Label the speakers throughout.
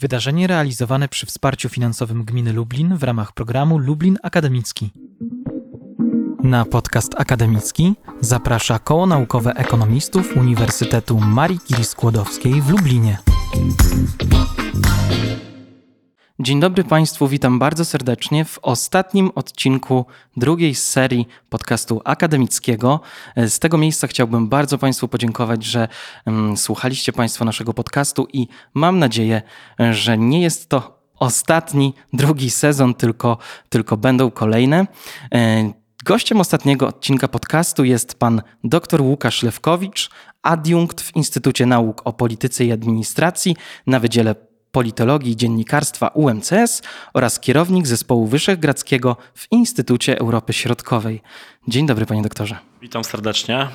Speaker 1: Wydarzenie realizowane przy wsparciu finansowym Gminy Lublin w ramach programu Lublin Akademicki. Na podcast akademicki zaprasza Koło Naukowe Ekonomistów Uniwersytetu Marii Curie Skłodowskiej w Lublinie. Dzień dobry Państwu, witam bardzo serdecznie w ostatnim odcinku drugiej serii podcastu akademickiego. Z tego miejsca chciałbym bardzo Państwu podziękować, że um, słuchaliście Państwo naszego podcastu i mam nadzieję, że nie jest to ostatni, drugi sezon, tylko, tylko będą kolejne. E, gościem ostatniego odcinka podcastu jest pan dr Łukasz Lewkowicz, adiunkt w Instytucie Nauk o Polityce i Administracji na Wydziale Politologii i Dziennikarstwa UMCS oraz kierownik zespołu Wyszehradzkiego w Instytucie Europy Środkowej. Dzień dobry, panie doktorze.
Speaker 2: Witam serdecznie.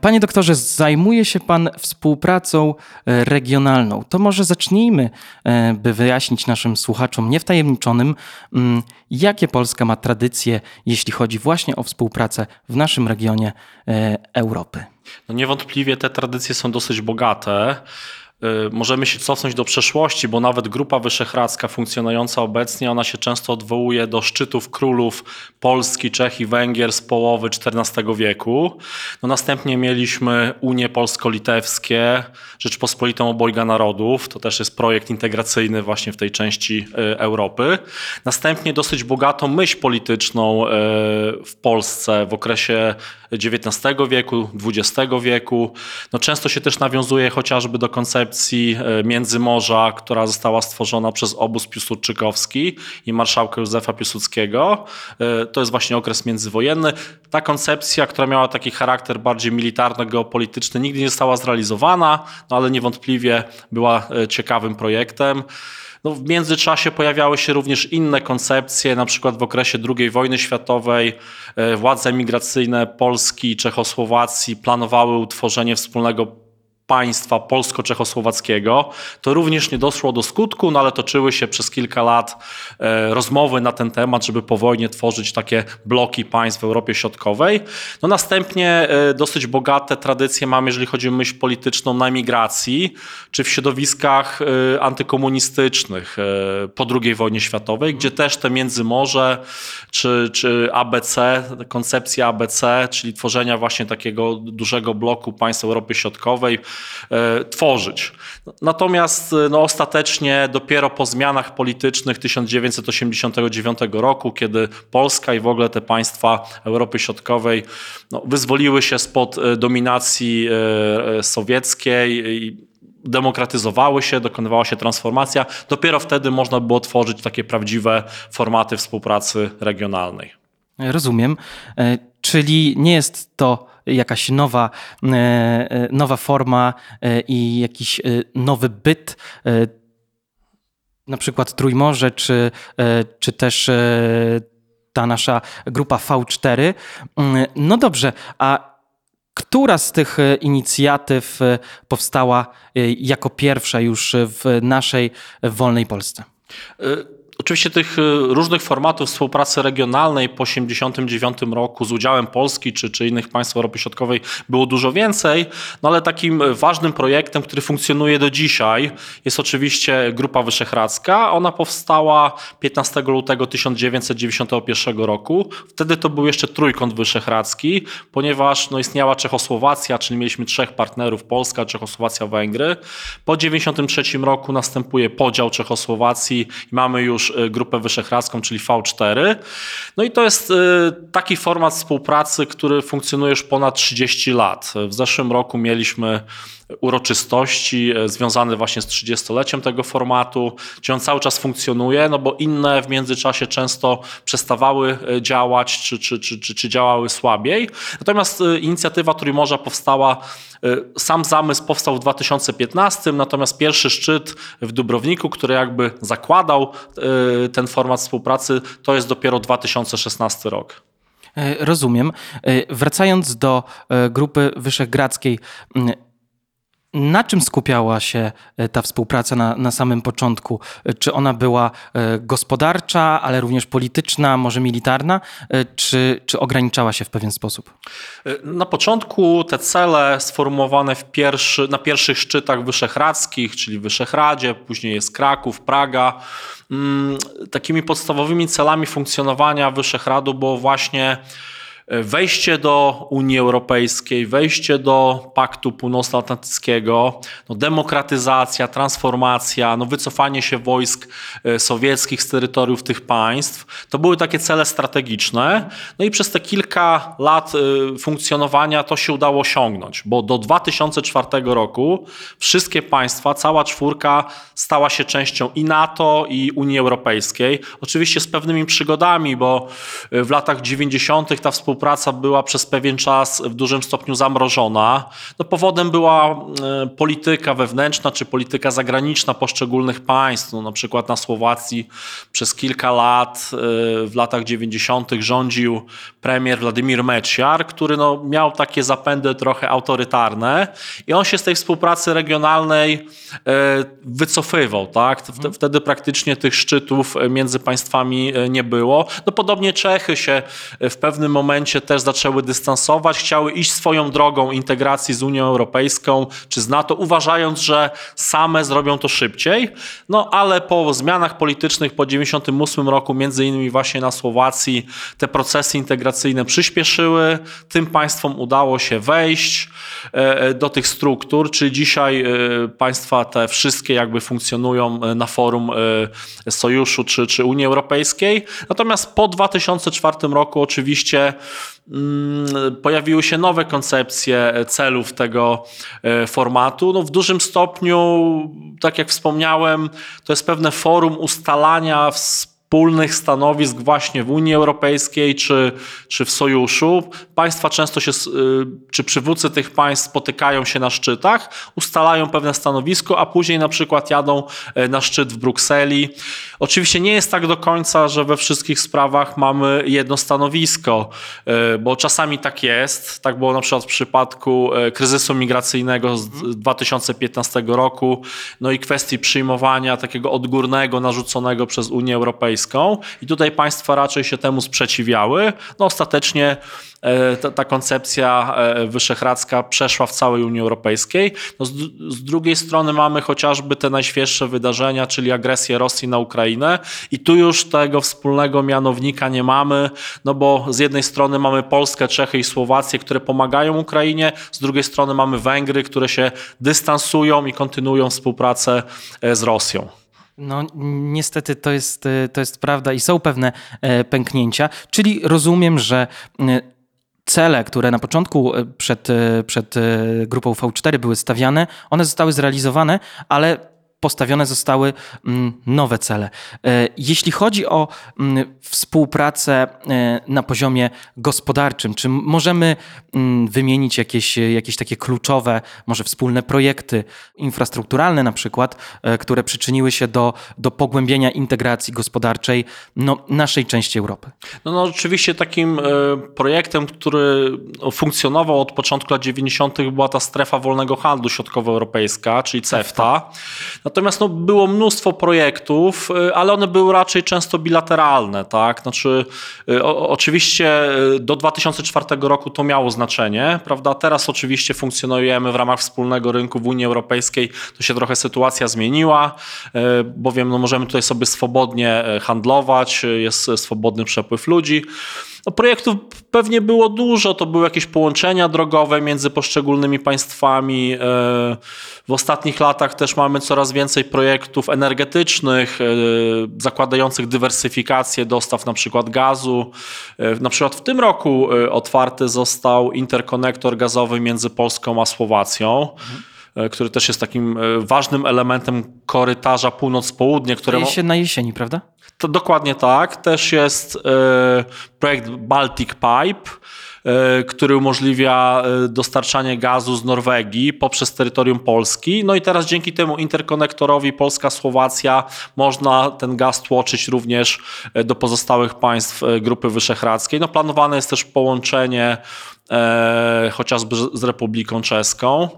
Speaker 1: Panie doktorze, zajmuje się Pan współpracą e, regionalną. To może zacznijmy, e, by wyjaśnić naszym słuchaczom niewtajemniczonym, mm, jakie Polska ma tradycje, jeśli chodzi właśnie o współpracę w naszym regionie e, Europy.
Speaker 2: No niewątpliwie te tradycje są dosyć bogate. Y, możemy się cofnąć do przeszłości, bo nawet Grupa Wyszehradzka funkcjonująca obecnie, ona się często odwołuje do szczytów królów Polski, Czech i Węgier z połowy XIV wieku. No następnie mieliśmy Unie Polsko-Litewskie, Rzeczpospolitą Obojga Narodów, to też jest projekt integracyjny właśnie w tej części y, Europy. Następnie dosyć bogatą myśl polityczną y, w Polsce w okresie XIX wieku, XX wieku. No często się też nawiązuje chociażby do koncepcji e, Międzymorza, która została stworzona przez obóz piłsudczykowski i marszałka Józefa Piłsudskiego. E, to jest właśnie okres międzywojenny. Ta koncepcja, która miała taki charakter bardziej militarno-geopolityczny, nigdy nie została zrealizowana, no ale niewątpliwie była e, ciekawym projektem. No, w międzyczasie pojawiały się również inne koncepcje, na przykład w okresie II wojny światowej e, władze migracyjne Polski i Czechosłowacji planowały utworzenie wspólnego państwa polsko-czechosłowackiego. To również nie doszło do skutku, no ale toczyły się przez kilka lat e, rozmowy na ten temat, żeby po wojnie tworzyć takie bloki państw w Europie Środkowej. No następnie e, dosyć bogate tradycje mamy, jeżeli chodzi o myśl polityczną na emigracji, czy w środowiskach e, antykomunistycznych po II wojnie światowej, gdzie też te Międzymorze, czy, czy ABC, koncepcja ABC, czyli tworzenia właśnie takiego dużego bloku państw Europy Środkowej, tworzyć. Natomiast e, no, ostatecznie dopiero po zmianach politycznych 1989 roku, kiedy Polska i w ogóle te państwa Europy Środkowej no, wyzwoliły się spod e, dominacji sowieckiej i demokratyzowały się, dokonywała się transformacja, dopiero wtedy można było tworzyć takie prawdziwe formaty współpracy regionalnej.
Speaker 1: Rozumiem. Czyli nie jest to jakaś nowa, e, e, nowa forma e, i jakiś nowy byt na przykład Trójmorze, czy, czy też ta nasza grupa V4. Mm, no dobrze, a która z tych inicjatyw powstała jako pierwsza już w naszej wolnej Polsce?
Speaker 2: Oczywiście tych y, różnych formatów współpracy regionalnej po 1989 roku z udziałem Polski czy, czy innych państw Europy Środkowej było dużo więcej, no ale takim ważnym projektem, który funkcjonuje do dzisiaj jest oczywiście Grupa Wyszehradzka. Ona powstała 15 lutego 1991 roku. Wtedy to był jeszcze trójkąt wyszehradzki, ponieważ no, istniała Czechosłowacja, czyli mieliśmy trzech partnerów, Polska, Czechosłowacja, Węgry. Po 1993 roku następuje podział Czechosłowacji i mamy już Y, Grupę Wyszehradzką, czyli V4. No i to jest y, taki format współpracy, który funkcjonuje już ponad 30 lat. W zeszłym roku mieliśmy uroczystości e, związane właśnie z 30-leciem tego formatu, gdzie on cały czas funkcjonuje, no bo inne w międzyczasie często przestawały e, działać, czy, czy, czy, czy, czy działały słabiej. Natomiast e, inicjatywa Trójmorza powstała, sam zamysł powstał w 2015, natomiast pierwszy szczyt w Dubrowniku, który jakby zakładał ten format współpracy, to jest dopiero 2016 rok.
Speaker 1: Rozumiem. Wracając do grupy wyszehradzkiej, Na czym skupiała się e, ta współpraca na, na samym początku? E, czy ona była e, gospodarcza, ale również polityczna, może militarna, czy, czy ograniczała się w pewien sposób?
Speaker 2: Na początku te cele sformułowane pierwszy, na pierwszych szczytach wyszehradzkich, czyli w Wyszehradzie, później jest Kraków, Praga, mm, takimi podstawowymi celami funkcjonowania Wyszehradu było właśnie wejście do Unii Europejskiej, wejście do Paktu Północnoatlantyckiego, no demokratyzacja, transformacja, no wycofanie się wojsk e, sowieckich z terytoriów tych państw, to były takie cele strategiczne. No i przez te kilka lat e, funkcjonowania to się udało osiągnąć, bo do 2004 roku wszystkie państwa, cała czwórka stała się częścią i NATO, i Unii Europejskiej. Oczywiście z pewnymi przygodami, bo e, w latach 90. ta współpraca współpraca była przez pewien czas w dużym stopniu zamrożona. No, powodem była e, polityka wewnętrzna czy polityka zagraniczna poszczególnych państw. No, na przykład na Słowacji przez kilka lat, e, w latach 90. rządził premier Władimir Mečiar, który no, miał takie zapędy trochę autorytarne i on się z tej współpracy regionalnej e, wycofywał. Tak? Wtedy praktycznie tych szczytów między państwami nie było. No, podobnie Czechy się w pewnym momencie się też zaczęły dystansować, chciały iść swoją drogą integracji z Unią Europejską czy z NATO, uważając, że same zrobią to szybciej. No ale po zmianach politycznych po 1998 roku, między innymi właśnie na Słowacji, te procesy integracyjne przyspieszyły. Tym państwom udało się wejść e, e, do tych struktur, czyli dzisiaj e, państwa te wszystkie jakby funkcjonują na forum Sojuszu czy, czy Unii Europejskiej. Natomiast po 2004 roku oczywiście pojawiły się nowe koncepcje celów tego e, formatu. No w dużym stopniu, tak jak wspomniałem, to jest pewne forum ustalania stanowisk właśnie w Unii Europejskiej czy, czy w Sojuszu. Państwa często się, y, czy przywódcy tych państw spotykają się na szczytach, ustalają pewne stanowisko, a później na przykład jadą e, na szczyt w Brukseli. Oczywiście nie jest tak do końca, że we wszystkich sprawach mamy jedno stanowisko, e, bo czasami tak jest. Tak było na przykład w przypadku kryzysu migracyjnego z 2015 roku, no i kwestii przyjmowania takiego odgórnego, narzuconego przez Unię Europejską Europejską i tutaj państwa raczej się temu sprzeciwiały. No ostatecznie e, ta, ta koncepcja e, wyszehradzka przeszła w całej Unii Europejskiej. No z, z, drugiej strony mamy chociażby te najświeższe wydarzenia, czyli agresję Rosji na Ukrainę i tu już tego wspólnego mianownika nie mamy, no bo z jednej strony mamy Polskę, Czechy i Słowację, które pomagają Ukrainie, z drugiej strony mamy Węgry, które się dystansują i kontynuują współpracę e, z Rosją.
Speaker 1: No, niestety to jest, e, to jest prawda i są pewne e, pęknięcia, czyli rozumiem, że e, cele, które na początku przed, przed grupą V4 były stawiane, one zostały zrealizowane, ale postawione zostały mm, nowe cele. E, jeśli chodzi o mm, współpracę e, na poziomie gospodarczym, czy możemy mm, wymienić jakieś, jakieś takie kluczowe, może wspólne projekty infrastrukturalne na przykład, e, które przyczyniły się do, do pogłębienia integracji gospodarczej no, naszej części Europy?
Speaker 2: No, no oczywiście takim projektem, który no, funkcjonował od początku lat 90. była ta strefa wolnego handlu środkowoeuropejska, czyli CEFTA. Natomiast no, było mnóstwo projektów, y, ale one były raczej często bilateralne. Tak? Znaczy, y, o, oczywiście y, do 2004 roku to miało znaczenie. Prawda? Teraz oczywiście funkcjonujemy w ramach wspólnego rynku w Unii Europejskiej. To się trochę sytuacja zmieniła, bowiem no, możemy tutaj sobie swobodnie handlować, jest swobodny przepływ ludzi. No, projektów pewnie było dużo, to były jakieś połączenia drogowe między poszczególnymi państwami. E, w ostatnich latach też mamy coraz więcej projektów energetycznych, e, zakładających dywersyfikację dostaw na przykład gazu. E, na przykład w tym roku otwarty został interkonektor gazowy między Polską a Słowacją. Mhm który też jest takim ważnym elementem korytarza północ-południe.
Speaker 1: Które się na jesieni, prawda?
Speaker 2: To dokładnie tak. Też jest e, projekt Baltic Pipe, e, który umożliwia e, dostarczanie gazu z Norwegii poprzez terytorium Polski. No i teraz dzięki temu interkonektorowi Polska-Słowacja można ten gaz tłoczyć również do pozostałych państw Grupy Wyszehradzkiej. No planowane jest też połączenie chociażby z Republiką Czeską.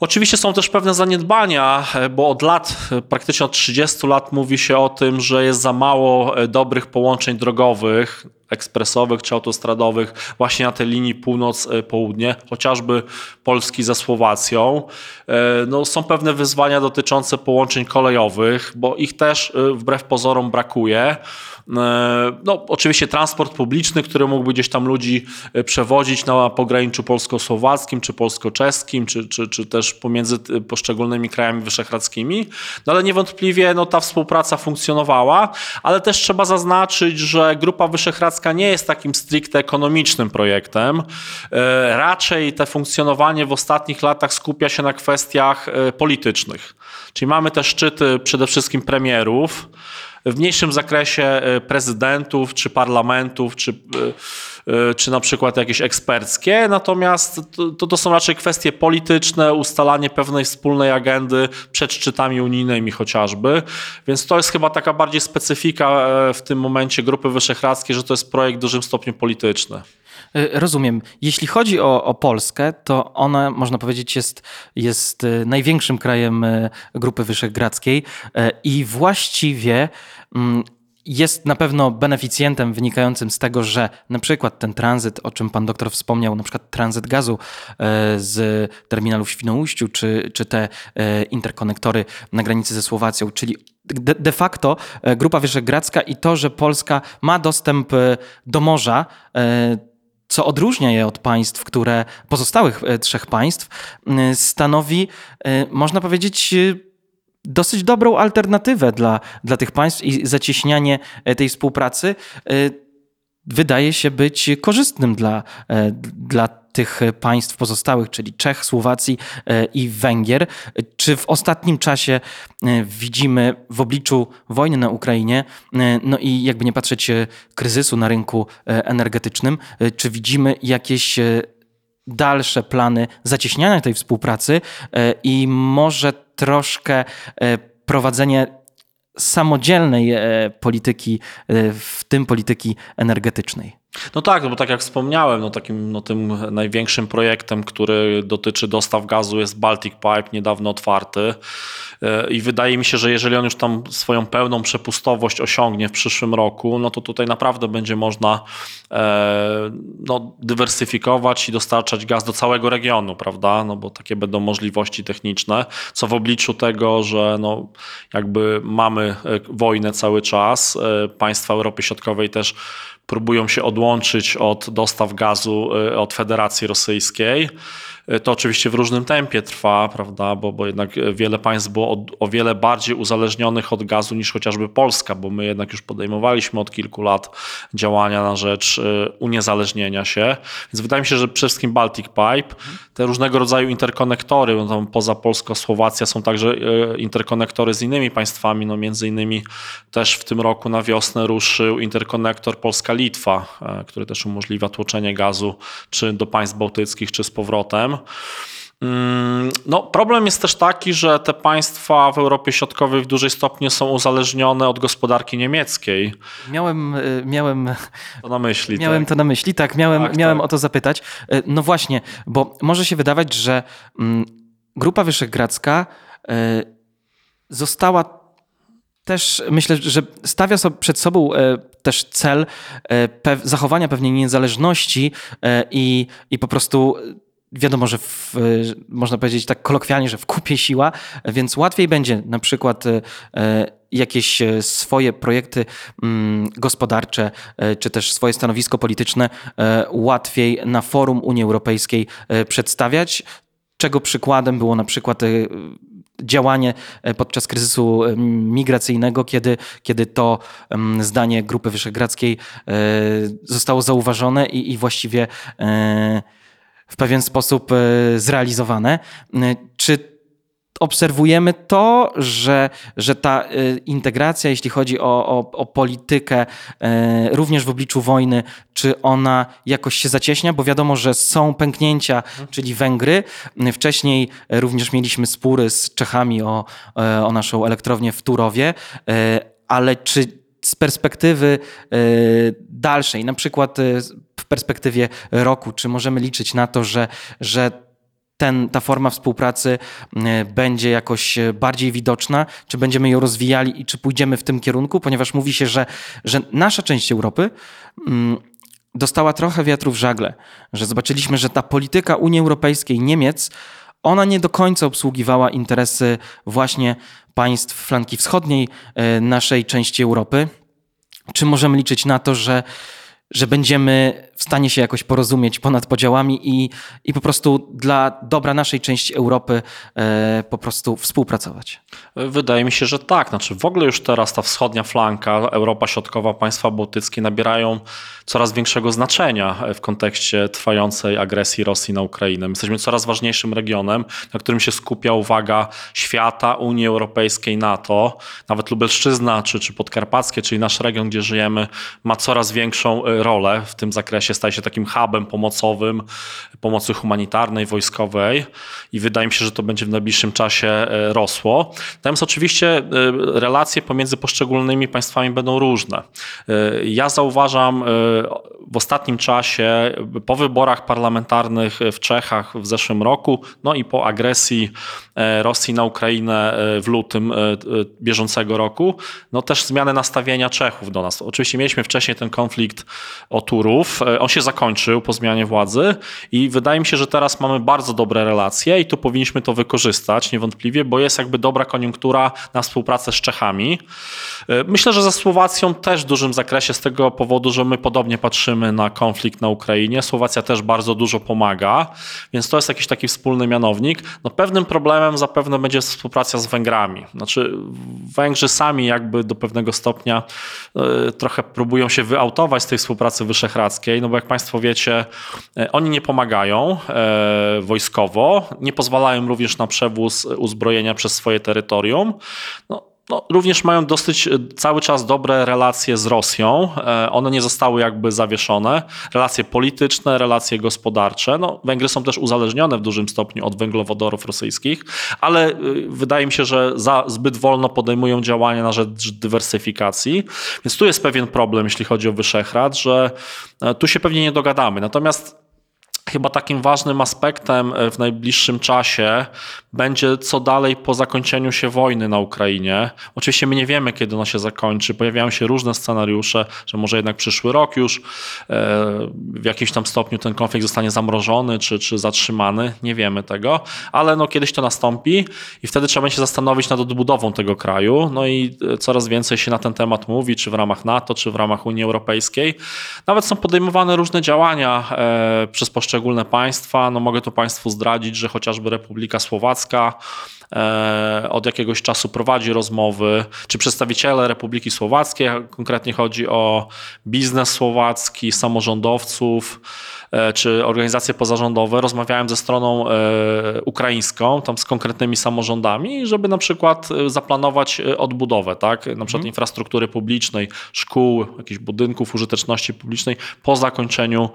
Speaker 2: Oczywiście są też pewne zaniedbania, bo od lat, praktycznie od 30 lat mówi się o tym, że jest za mało e, dobrych połączeń drogowych, ekspresowych czy autostradowych właśnie na tej linii północ-południe, chociażby Polski ze Słowacją. E, no, są pewne wyzwania dotyczące połączeń kolejowych, bo ich też e, wbrew pozorom brakuje. E, no, oczywiście transport publiczny, który mógłby gdzieś tam ludzi przewozić na pograniczu polsko-słowackim, czy polsko-czeskim, czy, czy, czy też pomiędzy poszczególnymi krajami wyszehradzkimi. No ale niewątpliwie no, ta współpraca funkcjonowała, ale też trzeba zaznaczyć, że Grupa Wyszehradzka nie jest takim stricte ekonomicznym projektem. Raczej te funkcjonowanie w ostatnich latach skupia się na kwestiach politycznych. Czyli mamy te szczyty przede wszystkim premierów, w mniejszym zakresie e, prezydentów, czy parlamentów, czy, e, e, czy na przykład jakieś eksperckie, natomiast to, to są raczej kwestie polityczne, ustalanie pewnej wspólnej agendy przed szczytami unijnymi chociażby, więc to jest chyba taka bardziej specyfika w tym momencie Grupy Wyszehradzkiej, że to jest projekt w dużym stopniu polityczny.
Speaker 1: Rozumiem. Jeśli chodzi o, o, Polskę, to ona, można powiedzieć, jest, jest największym krajem Grupy Wyszehradzkiej i właściwie Mm, jest na pewno beneficjentem wynikającym z tego, że na przykład ten tranzyt, o czym pan doktor wspomniał, na przykład tranzyt gazu e, z terminalu w Świnoujściu, czy, czy te e, interkonektory na granicy ze Słowacją, czyli de, facto e, Grupa Wyszehradzka i to, że Polska ma dostęp do morza, co odróżnia je od państw, które pozostałych trzech państw, stanowi, można powiedzieć, dosyć dobrą alternatywę dla, dla tych państw i zacieśnianie e, tej współpracy e, wydaje się być korzystnym dla, e, dla tych państw pozostałych, czyli Czech, Słowacji i Węgier. Czy w ostatnim czasie widzimy w obliczu wojny na Ukrainie, no i jakby nie patrzeć kryzysu na rynku energetycznym, czy widzimy jakieś dalsze plany zacieśniania tej współpracy i może troszkę e, prowadzenie samodzielnej e, polityki, e, w tym polityki energetycznej.
Speaker 2: No tak, no bo tak jak wspomniałem, no takim no tym największym projektem, który dotyczy dostaw gazu jest Baltic Pipe, niedawno otwarty. E, I wydaje mi się, że jeżeli on już tam swoją pełną przepustowość osiągnie w przyszłym roku, no to tutaj naprawdę będzie można e, no, dywersyfikować i dostarczać gaz do całego regionu, prawda? No bo takie będą możliwości techniczne, co w obliczu tego, że no, jakby mamy e, wojnę cały czas, państwa Europy Środkowej też próbują się odłączyć od dostaw gazu y, od Federacji Rosyjskiej. Y, to oczywiście w różnym tempie trwa, prawda, bo, bo jednak wiele państw było o, o, wiele bardziej uzależnionych od gazu niż chociażby Polska, bo my jednak już podejmowaliśmy od kilku lat działania na rzecz y, uniezależnienia się. Więc wydaje mi się, że przede wszystkim Baltic Pipe, te różnego rodzaju interkonektory, bo tam poza Polsko-Słowacja są także interkonektory z innymi państwami, no między innymi też w tym roku na wiosnę ruszył interkonektor Polska Litwa, e, który też umożliwia tłoczenie gazu czy do państw bałtyckich, czy z powrotem. Mm, no, problem jest też taki, że te państwa w Europie Środkowej w dużej stopniu są uzależnione od gospodarki niemieckiej.
Speaker 1: Miałem, e, miałem
Speaker 2: to na myśli.
Speaker 1: Miałem
Speaker 2: tak?
Speaker 1: to na myśli, tak, miałem, tak, miałem tak. o to zapytać. E, no właśnie, bo może się wydawać, że mm, Grupa Wyszehradzka została też myślę, że stawia sobie przed sobą e, też cel e, zachowania pewnej niezależności e, i, i po prostu wiadomo, że w, można powiedzieć tak kolokwialnie, że w kupie siła, więc łatwiej będzie na przykład jakieś swoje projekty mm, gospodarcze, czy też swoje stanowisko polityczne łatwiej na forum Unii Europejskiej przedstawiać, czego przykładem było na przykład działanie e, podczas kryzysu e, migracyjnego, kiedy, kiedy to zdanie Grupy Wyszehradzkiej e, zostało zauważone i, i właściwie w pewien sposób zrealizowane. Czy obserwujemy to, że, że ta y, integracja, jeśli chodzi o, o, o, politykę, również w obliczu wojny, czy ona jakoś się zacieśnia? Bo wiadomo, że są pęknięcia, czyli Węgry. Wcześniej również mieliśmy spory z Czechami o, o naszą elektrownię w Turowie, ale czy z perspektywy dalszej, na przykład w perspektywie roku, czy możemy liczyć na to, że, że ten, ta forma współpracy e, będzie jakoś e, bardziej widoczna, czy będziemy ją rozwijali i czy pójdziemy w tym kierunku, ponieważ mówi się, że, że nasza część Europy mm, dostała trochę wiatru w żagle, że zobaczyliśmy, że ta polityka Unii Europejskiej, Niemiec, ona nie do końca obsługiwała interesy właśnie państw flanki wschodniej e, naszej części Europy. Czy możemy liczyć na to, że że będziemy w stanie się jakoś porozumieć ponad podziałami i, i po prostu dla dobra naszej części Europy e, po prostu współpracować.
Speaker 2: Wydaje mi się, że tak. Znaczy w ogóle już teraz ta wschodnia flanka, Europa Środkowa, państwa bałtyckie nabierają coraz większego znaczenia w kontekście trwającej agresji Rosji na Ukrainę. My jesteśmy coraz ważniejszym regionem, na którym się skupia uwaga świata, Unii Europejskiej, NATO. Nawet Lubelszczyzna czy, czy Podkarpackie, czyli nasz region, gdzie żyjemy, ma coraz większą e, rolę w tym zakresie, staje się takim hubem pomocowym, pomocy humanitarnej, wojskowej i wydaje mi się, że to będzie w najbliższym czasie e, rosło. Natomiast oczywiście e, relacje pomiędzy poszczególnymi państwami będą różne. E, ja zauważam w ostatnim czasie, po wyborach parlamentarnych w Czechach w zeszłym roku, no i po agresji Rosji na Ukrainę w lutym bieżącego roku, no też zmianę nastawienia Czechów do nas. Oczywiście mieliśmy wcześniej ten konflikt o Turów. On się zakończył po zmianie władzy i wydaje mi się, że teraz mamy bardzo dobre relacje i tu powinniśmy to wykorzystać niewątpliwie, bo jest jakby dobra koniunktura na współpracę z Czechami. Myślę, że ze Słowacją też w dużym zakresie z tego powodu, że my podobnie patrzymy na konflikt na Ukrainie. Słowacja też bardzo dużo pomaga, więc to jest jakiś taki wspólny mianownik. No pewnym problemem zapewne będzie współpraca z Węgrami. Znaczy Węgrzy sami jakby do pewnego stopnia y, trochę próbują się wyautować z tej współpracy wyszehradzkiej, no bo jak Państwo wiecie, e, oni nie pomagają e, wojskowo, nie pozwalają również na przewóz uzbrojenia przez swoje terytorium. No, no, również mają dosyć e, cały czas dobre relacje z Rosją. E, one nie zostały jakby zawieszone. Relacje polityczne, relacje gospodarcze. No, Węgry są też uzależnione w dużym stopniu od węglowodorów rosyjskich, ale e, wydaje mi się, że za zbyt wolno podejmują działania na rzecz dywersyfikacji. Więc tu jest pewien problem, jeśli chodzi o Wyszehrad, że tu się pewnie nie dogadamy. Natomiast Chyba takim ważnym aspektem e, w najbliższym czasie będzie co dalej po zakończeniu się wojny na Ukrainie. Oczywiście my nie wiemy, kiedy ona się zakończy. Pojawiają się różne scenariusze, że może jednak przyszły rok już e, w jakimś tam stopniu ten konflikt zostanie zamrożony czy, czy zatrzymany. Nie wiemy tego, ale no kiedyś to nastąpi i wtedy trzeba będzie się zastanowić nad odbudową tego kraju. No i e, coraz więcej się na ten temat mówi, czy w ramach NATO, czy w ramach Unii Europejskiej. Nawet są podejmowane różne działania przez poszczególne poszczególne państwa. No mogę tu Państwu zdradzić, że chociażby Republika Słowacka od jakiegoś czasu prowadzi rozmowy, czy przedstawiciele Republiki Słowackiej, konkretnie chodzi o biznes słowacki, samorządowców, E, czy organizacje pozarządowe rozmawiałem ze stroną e, ukraińską, tam z konkretnymi samorządami, żeby na przykład e, zaplanować odbudowę, tak? Na przykład mhm. infrastruktury publicznej, szkół, jakichś budynków użyteczności publicznej po zakończeniu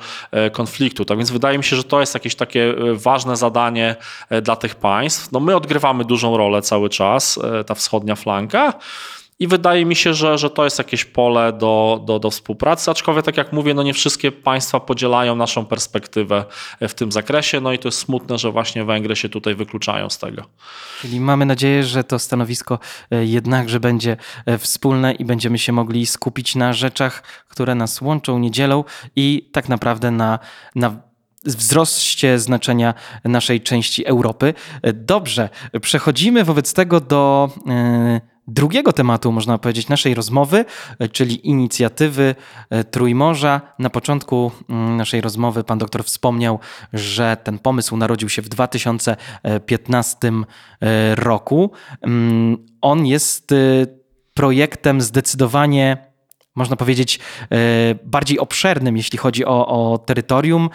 Speaker 2: konfliktu. Tak więc wydaje mi się, że to jest jakieś takie ważne zadanie dla tych państw. No my odgrywamy dużą rolę cały czas, ta wschodnia flanka. I wydaje mi się, że, że to jest jakieś pole do, do, do współpracy, aczkolwiek tak jak mówię, no nie wszystkie państwa podzielają naszą perspektywę w tym zakresie, no i to jest smutne, że właśnie Węgry się tutaj wykluczają z tego.
Speaker 1: Czyli mamy nadzieję, że to stanowisko e, jednakże będzie e, wspólne i będziemy się mogli skupić na rzeczach, które nas łączą, nie dzielą i tak naprawdę na, na wzroście znaczenia naszej części Europy. E, dobrze, przechodzimy wobec tego do drugiego tematu, można powiedzieć, naszej rozmowy, e, czyli inicjatywy e, Trójmorza. Na początku mm, naszej rozmowy pan doktor wspomniał, że ten pomysł narodził się w 2015 e, roku. Mm, on jest projektem zdecydowanie można powiedzieć, bardziej obszernym, jeśli chodzi o, o, terytorium.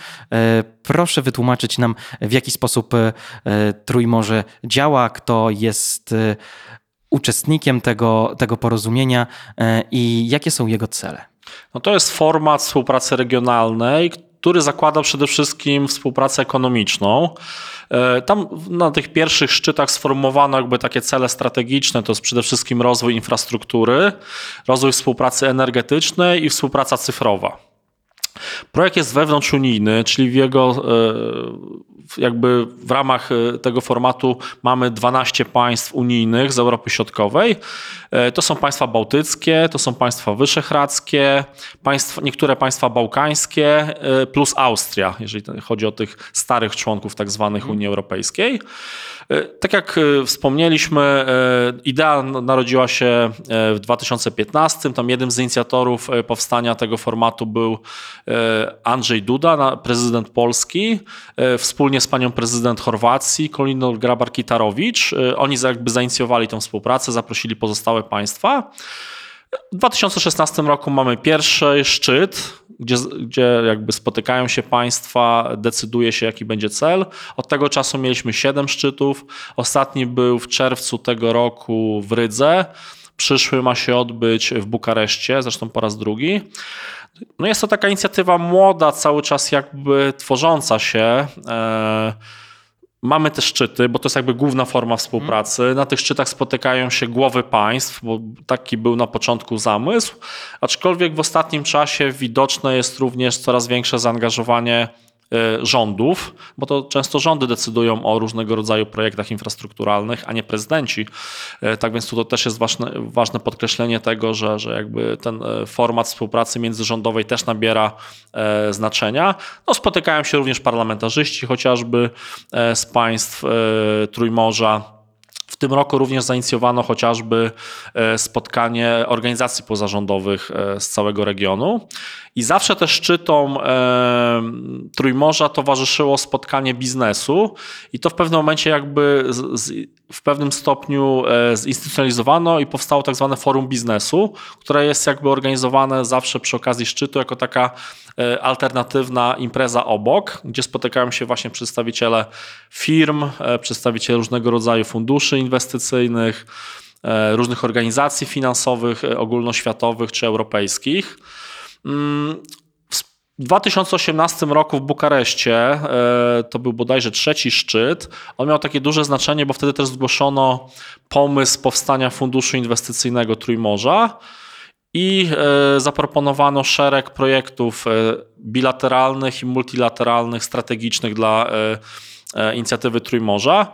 Speaker 1: Proszę wytłumaczyć nam, w jaki sposób Trójmorze działa, kto jest uczestnikiem tego, tego porozumienia e, i jakie są jego cele?
Speaker 2: No to jest format współpracy regionalnej, który zakłada przede wszystkim współpracę ekonomiczną. E, tam na tych pierwszych szczytach sformułowano jakby takie cele strategiczne, to jest przede wszystkim rozwój infrastruktury, rozwój współpracy energetycznej i współpraca cyfrowa. Projekt jest wewnątrzunijny, czyli w jego jakby w ramach tego formatu mamy 12 państw unijnych z Europy Środkowej. To są państwa bałtyckie, to są państwa wyszehradzkie, państwa, niektóre państwa bałkańskie plus Austria, jeżeli chodzi o tych starych członków tak zwanych Unii Europejskiej. E, tak jak e, wspomnieliśmy, e, idea narodziła się w 2015. Tam jednym z inicjatorów powstania tego formatu był Andrzej Duda, prezydent Polski, wspólnie z panią prezydent Chorwacji, Koliną Grabar-Kitarowicz. Oni jakby zainicjowali tę współpracę, zaprosili pozostałe państwa. W 2016 roku mamy pierwszy szczyt, gdzie, gdzie jakby spotykają się państwa, decyduje się jaki będzie cel. Od tego czasu mieliśmy siedem szczytów. Ostatni był w czerwcu tego roku w Rydze. Przyszły ma się odbyć w Bukareszcie, zresztą po raz drugi. No jest to taka inicjatywa młoda, cały czas jakby tworząca się. E, Mamy te szczyty, bo to jest jakby główna forma współpracy. Na tych szczytach spotykają się głowy państw, bo taki był na początku zamysł. Aczkolwiek w ostatnim czasie widoczne jest również coraz większe zaangażowanie rządów, bo to często rządy decydują o różnego rodzaju projektach infrastrukturalnych, a nie prezydenci. E, tak więc tu to też jest ważne, ważne podkreślenie tego, że, że jakby ten e, format współpracy międzyrządowej też nabiera znaczenia. No, spotykają się również parlamentarzyści, chociażby z państw Trójmorza w tym roku również zainicjowano chociażby e, spotkanie organizacji pozarządowych e, z całego regionu. I zawsze też szczytom e, Trójmorza towarzyszyło spotkanie biznesu, i to w pewnym momencie jakby z, z, w pewnym stopniu zinstytucjonalizowano i powstało tak zwane forum biznesu, które jest jakby organizowane zawsze przy okazji szczytu jako taka E, alternatywna impreza obok, gdzie spotykają się właśnie przedstawiciele firm, e, przedstawiciele różnego rodzaju funduszy inwestycyjnych, e, różnych organizacji finansowych, ogólnoświatowych czy europejskich. Mm, w 2018 roku w Bukareszcie to był bodajże trzeci szczyt. On miał takie duże znaczenie, bo wtedy też zgłoszono pomysł powstania funduszu inwestycyjnego Trójmorza i e, zaproponowano szereg projektów e, bilateralnych i multilateralnych, strategicznych dla e, inicjatywy Trójmorza.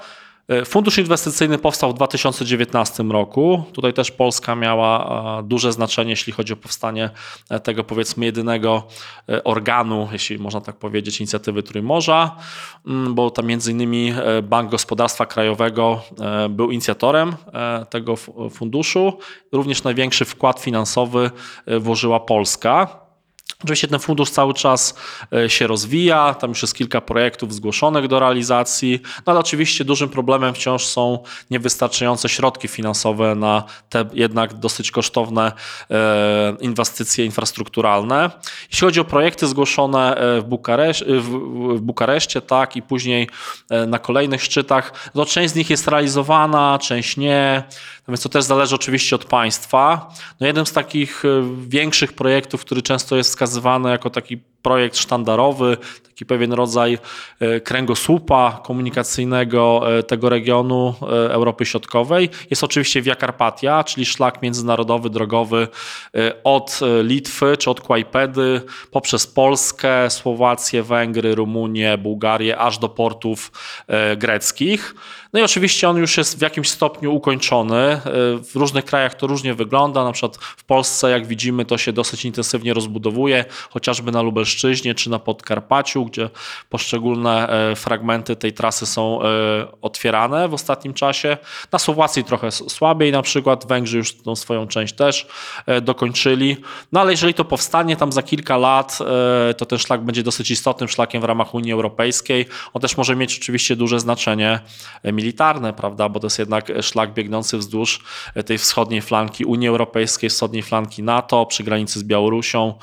Speaker 2: E, Fundusz inwestycyjny powstał w 2019 roku. Tutaj też Polska miała duże znaczenie, jeśli chodzi o powstanie e, tego powiedzmy jedynego e, organu, jeśli można tak powiedzieć, inicjatywy Trójmorza, mm, bo tam między innymi Bank Gospodarstwa Krajowego był inicjatorem tego funduszu. Również największy wkład finansowy włożyła Polska. Oczywiście ten fundusz cały czas e, się rozwija, tam już jest kilka projektów zgłoszonych do realizacji, no ale oczywiście dużym problemem wciąż są niewystarczające środki finansowe na te jednak dosyć kosztowne e, inwestycje infrastrukturalne. Jeśli chodzi o projekty zgłoszone e, w, w Bukareszcie, tak, i później na kolejnych szczytach, no część z nich jest realizowana, część nie, no więc to też zależy oczywiście od państwa. No jednym z takich większych projektów, który często jest wskazywany jako taki projekt sztandarowy, taki pewien rodzaj e, kręgosłupa komunikacyjnego e, tego regionu e, Europy Środkowej. Jest oczywiście Via Carpatia, czyli szlak międzynarodowy, drogowy od Litwy czy od Kłajpedy poprzez Polskę, Słowację, Węgry, Rumunię, Bułgarię, aż do portów greckich. No i oczywiście on już jest w jakimś stopniu ukończony. W różnych krajach to różnie wygląda. Na przykład w Polsce, jak widzimy, to się dosyć intensywnie rozbudowuje, chociażby na Lubelszczyźnie czy na Podkarpaciu, gdzie poszczególne e, fragmenty tej trasy są e, otwierane w ostatnim czasie. Na Słowacji trochę słabiej, na przykład Węgrzy już tą swoją część też e, dokończyli. No ale jeżeli to powstanie tam za kilka lat, to ten szlak będzie dosyć istotnym szlakiem w ramach Unii Europejskiej. On też może mieć oczywiście duże znaczenie militarne, prawda, bo to jest jednak szlak biegnący wzdłuż tej wschodniej flanki Unii Europejskiej, wschodniej flanki NATO, przy granicy z Białorusią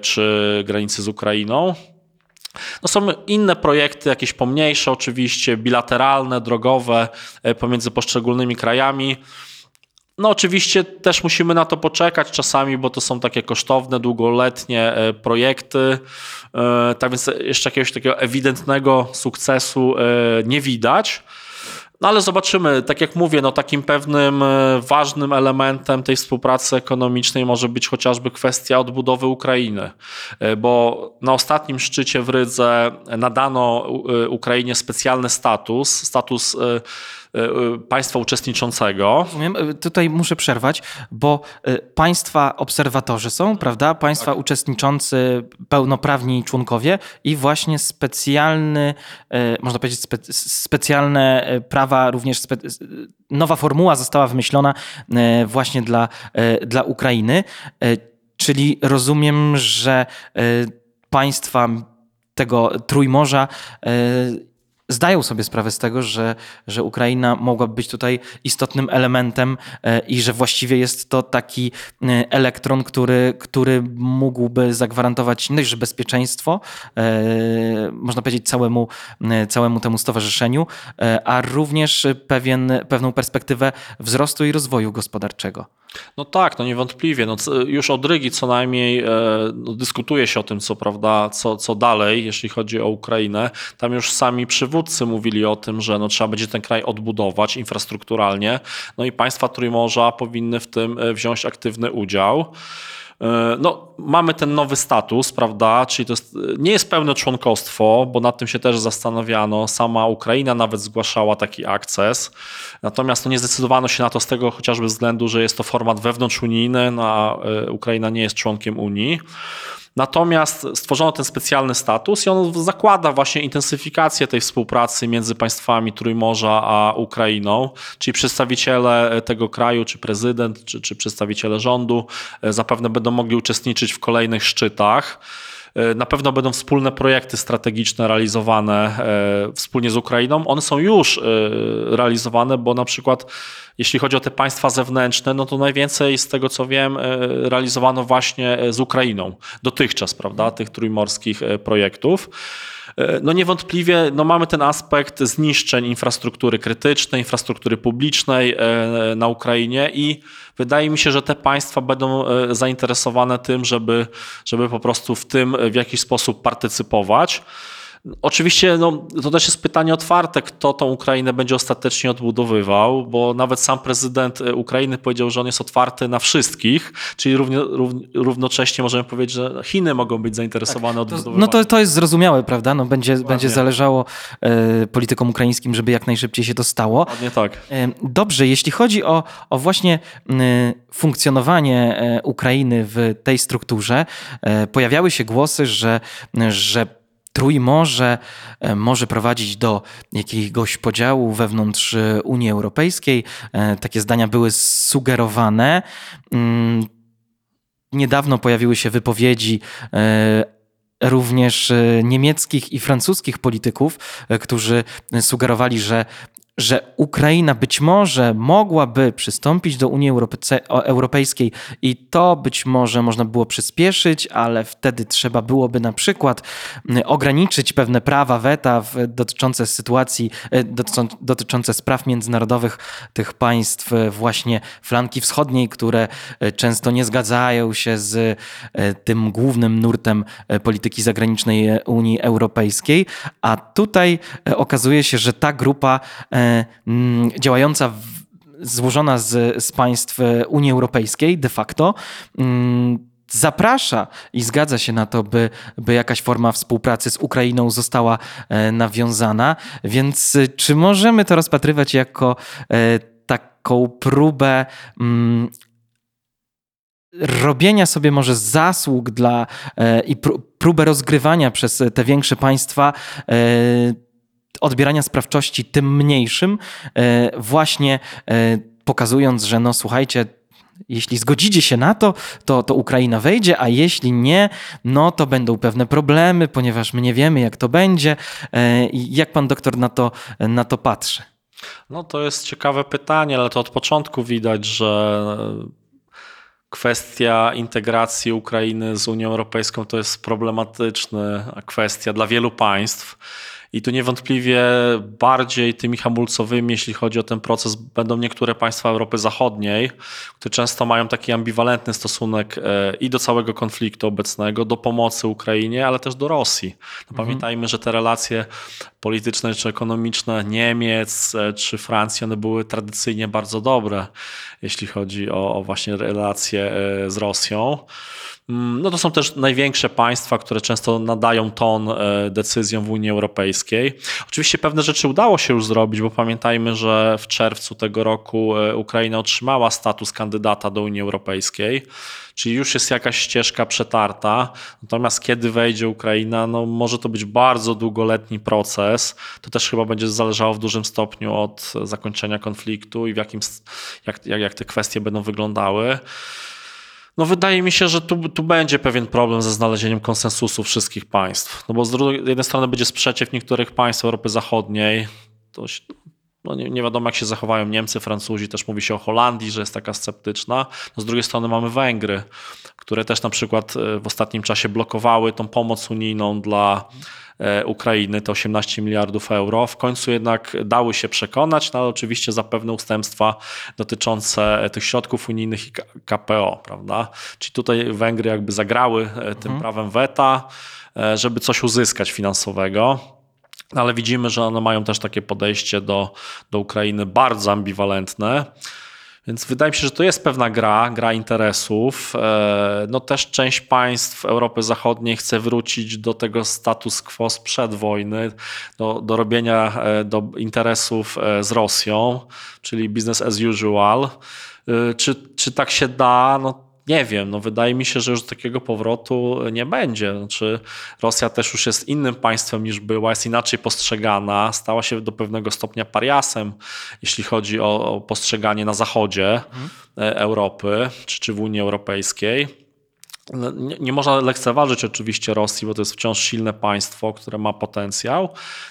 Speaker 2: czy granicy z Ukrainą. No są inne projekty, jakieś pomniejsze oczywiście, bilateralne, drogowe e, pomiędzy poszczególnymi krajami. No oczywiście też musimy na to poczekać czasami, bo to są takie kosztowne, długoletnie e, projekty. E, tak więc jeszcze jakiegoś takiego ewidentnego sukcesu nie widać. No ale zobaczymy, tak jak mówię, no takim pewnym e, ważnym elementem tej współpracy ekonomicznej może być chociażby kwestia odbudowy Ukrainy, e, bo na ostatnim szczycie w Rydze nadano e, Ukrainie specjalny status, status państwa uczestniczącego.
Speaker 1: Rozumiem. Tutaj muszę przerwać, bo państwa obserwatorzy są, prawda? Państwa tak. uczestniczący, pełnoprawni członkowie i właśnie specjalny, można powiedzieć, spe, specjalne prawa również nowa formuła została wymyślona e, właśnie dla, e, dla Ukrainy. E, czyli rozumiem, że państwa tego Trójmorza zdają sobie sprawę z tego, że, że Ukraina mogłaby być tutaj istotnym elementem e, i że właściwie jest to taki e, elektron, który, który mógłby zagwarantować nie że bezpieczeństwo, e, można powiedzieć całemu, całemu temu stowarzyszeniu, a również pewien, pewną perspektywę wzrostu i rozwoju gospodarczego.
Speaker 2: No tak, no niewątpliwie. No, już od Rygi co najmniej e, no, dyskutuje się o tym, co prawda, co, co dalej, jeśli chodzi o Ukrainę. Tam już sami przywódcy mówili o tym, że no, trzeba będzie ten kraj odbudować infrastrukturalnie. No i państwa Trójmorza powinny w tym e, wziąć aktywny udział. E, no, mamy ten nowy status, prawda? Czyli to jest, nie jest pełne członkostwo, bo nad tym się też zastanawiano. Sama Ukraina nawet zgłaszała taki akces. Natomiast no, nie zdecydowano się na to z tego chociażby względu, że jest to format wewnątrzunijny, no, a e, Ukraina nie jest członkiem Unii. Natomiast stworzono ten specjalny status i on zakłada właśnie intensyfikację tej współpracy między państwami Trójmorza a Ukrainą, czyli przedstawiciele tego kraju, czy prezydent, czy, czy przedstawiciele rządu e, zapewne będą mogli uczestniczyć w kolejnych szczytach. E, na pewno będą wspólne projekty strategiczne realizowane e, wspólnie z Ukrainą. One są już realizowane, bo na przykład jeśli chodzi o te państwa zewnętrzne, no to najwięcej z tego co wiem realizowano właśnie z Ukrainą dotychczas, prawda, tych trójmorskich projektów. E, no niewątpliwie no mamy ten aspekt zniszczeń infrastruktury krytycznej, infrastruktury publicznej e, na Ukrainie i wydaje mi się, że te państwa będą e, zainteresowane tym, żeby, żeby po prostu w tym w jakiś sposób partycypować. Oczywiście no, to też jest pytanie otwarte, kto tą Ukrainę będzie ostatecznie odbudowywał, bo nawet sam prezydent e, Ukrainy powiedział, że on jest otwarty na wszystkich, czyli równocześnie możemy powiedzieć, że Chiny mogą być zainteresowane tak, odbudowywaniem.
Speaker 1: No to, to jest zrozumiałe, prawda? No, będzie, będzie zależało e, politykom ukraińskim, żeby jak najszybciej się to stało.
Speaker 2: Dokładnie tak.
Speaker 1: E, dobrze, jeśli chodzi o, o właśnie e, funkcjonowanie Ukrainy w tej strukturze, pojawiały się głosy, że, że Trójmorze e, może prowadzić do jakiegoś podziału wewnątrz e, Unii Europejskiej. E, takie zdania były sugerowane. Mm, niedawno pojawiły się wypowiedzi również niemieckich i francuskich polityków, którzy sugerowali, że że Ukraina być może mogłaby przystąpić do Unii Europejskiej i to być może można było przyspieszyć, ale wtedy trzeba byłoby na przykład ograniczyć pewne prawa weta dotyczące sytuacji, e, dotyczące spraw międzynarodowych tych państw e, właśnie flanki wschodniej, które e, często nie zgadzają się z tym głównym nurtem polityki zagranicznej Unii Europejskiej, a tutaj okazuje się, że ta grupa działająca w, złożona z, z państw Unii Europejskiej de facto mm, zaprasza i zgadza się na to, by, by jakaś forma współpracy z Ukrainą została e, nawiązana. Więc e, czy możemy to rozpatrywać jako e, taką próbę mm, robienia sobie może zasług dla i próbę rozgrywania przez te większe państwa odbierania sprawczości tym mniejszym, e, właśnie e, pokazując, że no słuchajcie, jeśli zgodzicie się na to, to, to Ukraina wejdzie, a jeśli nie, no to będą pewne problemy, ponieważ my nie wiemy, jak to będzie. E, jak pan doktor na to, na to patrzy?
Speaker 2: No to jest ciekawe pytanie, ale to od początku widać, że kwestia integracji Ukrainy z Unią Europejską to jest problematyczna kwestia dla wielu państw. I tu niewątpliwie bardziej tymi hamulcowymi, jeśli chodzi o ten proces, będą niektóre państwa Europy Zachodniej, które często mają taki ambiwalentny stosunek e, i do całego konfliktu obecnego, do pomocy Ukrainie, ale też do Rosji. No pamiętajmy, że te relacje polityczne czy ekonomiczne Niemiec e, czy Francji, one były tradycyjnie bardzo dobre, jeśli chodzi o, o właśnie relacje e, z Rosją. Mm, no to są też największe państwa, które często nadają ton e, decyzjom w Unii Europejskiej. Oczywiście pewne rzeczy udało się już zrobić, bo pamiętajmy, że w czerwcu tego roku e, Ukraina otrzymała status kandydata do Unii Europejskiej, czyli już jest jakaś ścieżka przetarta. Natomiast kiedy wejdzie Ukraina, no może to być bardzo długoletni proces. To też chyba będzie zależało w dużym stopniu od zakończenia konfliktu i w jakim, jak, jak, jak te kwestie będą wyglądały. No wydaje mi się, że tu, tu będzie pewien problem ze znalezieniem konsensusu wszystkich państw. No bo z jednej strony będzie sprzeciw niektórych państw Europy Zachodniej, to no nie, nie, wiadomo jak się zachowają Niemcy, Francuzi, też mówi się o Holandii, że jest taka sceptyczna. No z drugiej strony mamy Węgry, które też na przykład e, w ostatnim czasie blokowały tą pomoc unijną dla Ukrainy, te 18 miliardów euro. W końcu jednak dały się przekonać, no ale oczywiście za pewne ustępstwa dotyczące tych środków unijnych i KPO, prawda? Czyli tutaj Węgry jakby zagrały e, tym mhm. prawem weta, e, żeby coś uzyskać finansowego. Ale widzimy, że one mają też takie podejście do, do Ukrainy bardzo ambiwalentne. Więc wydaje mi się, że to jest pewna gra, gra interesów. E, no też część państw Europy Zachodniej chce wrócić do tego status quo sprzed wojny, do, do robienia e, do interesów e, z Rosją, czyli business as usual. Czy, czy tak się da? No nie wiem, no wydaje mi się, że już takiego powrotu nie będzie. Znaczy, Rosja też już jest innym państwem niż była, jest inaczej postrzegana, stała się do pewnego stopnia pariasem, jeśli chodzi o, o postrzeganie na zachodzie mhm. Europy czy, czy w Unii Europejskiej. No, nie, nie, można lekceważyć oczywiście Rosji, bo to jest wciąż silne państwo, które ma potencjał.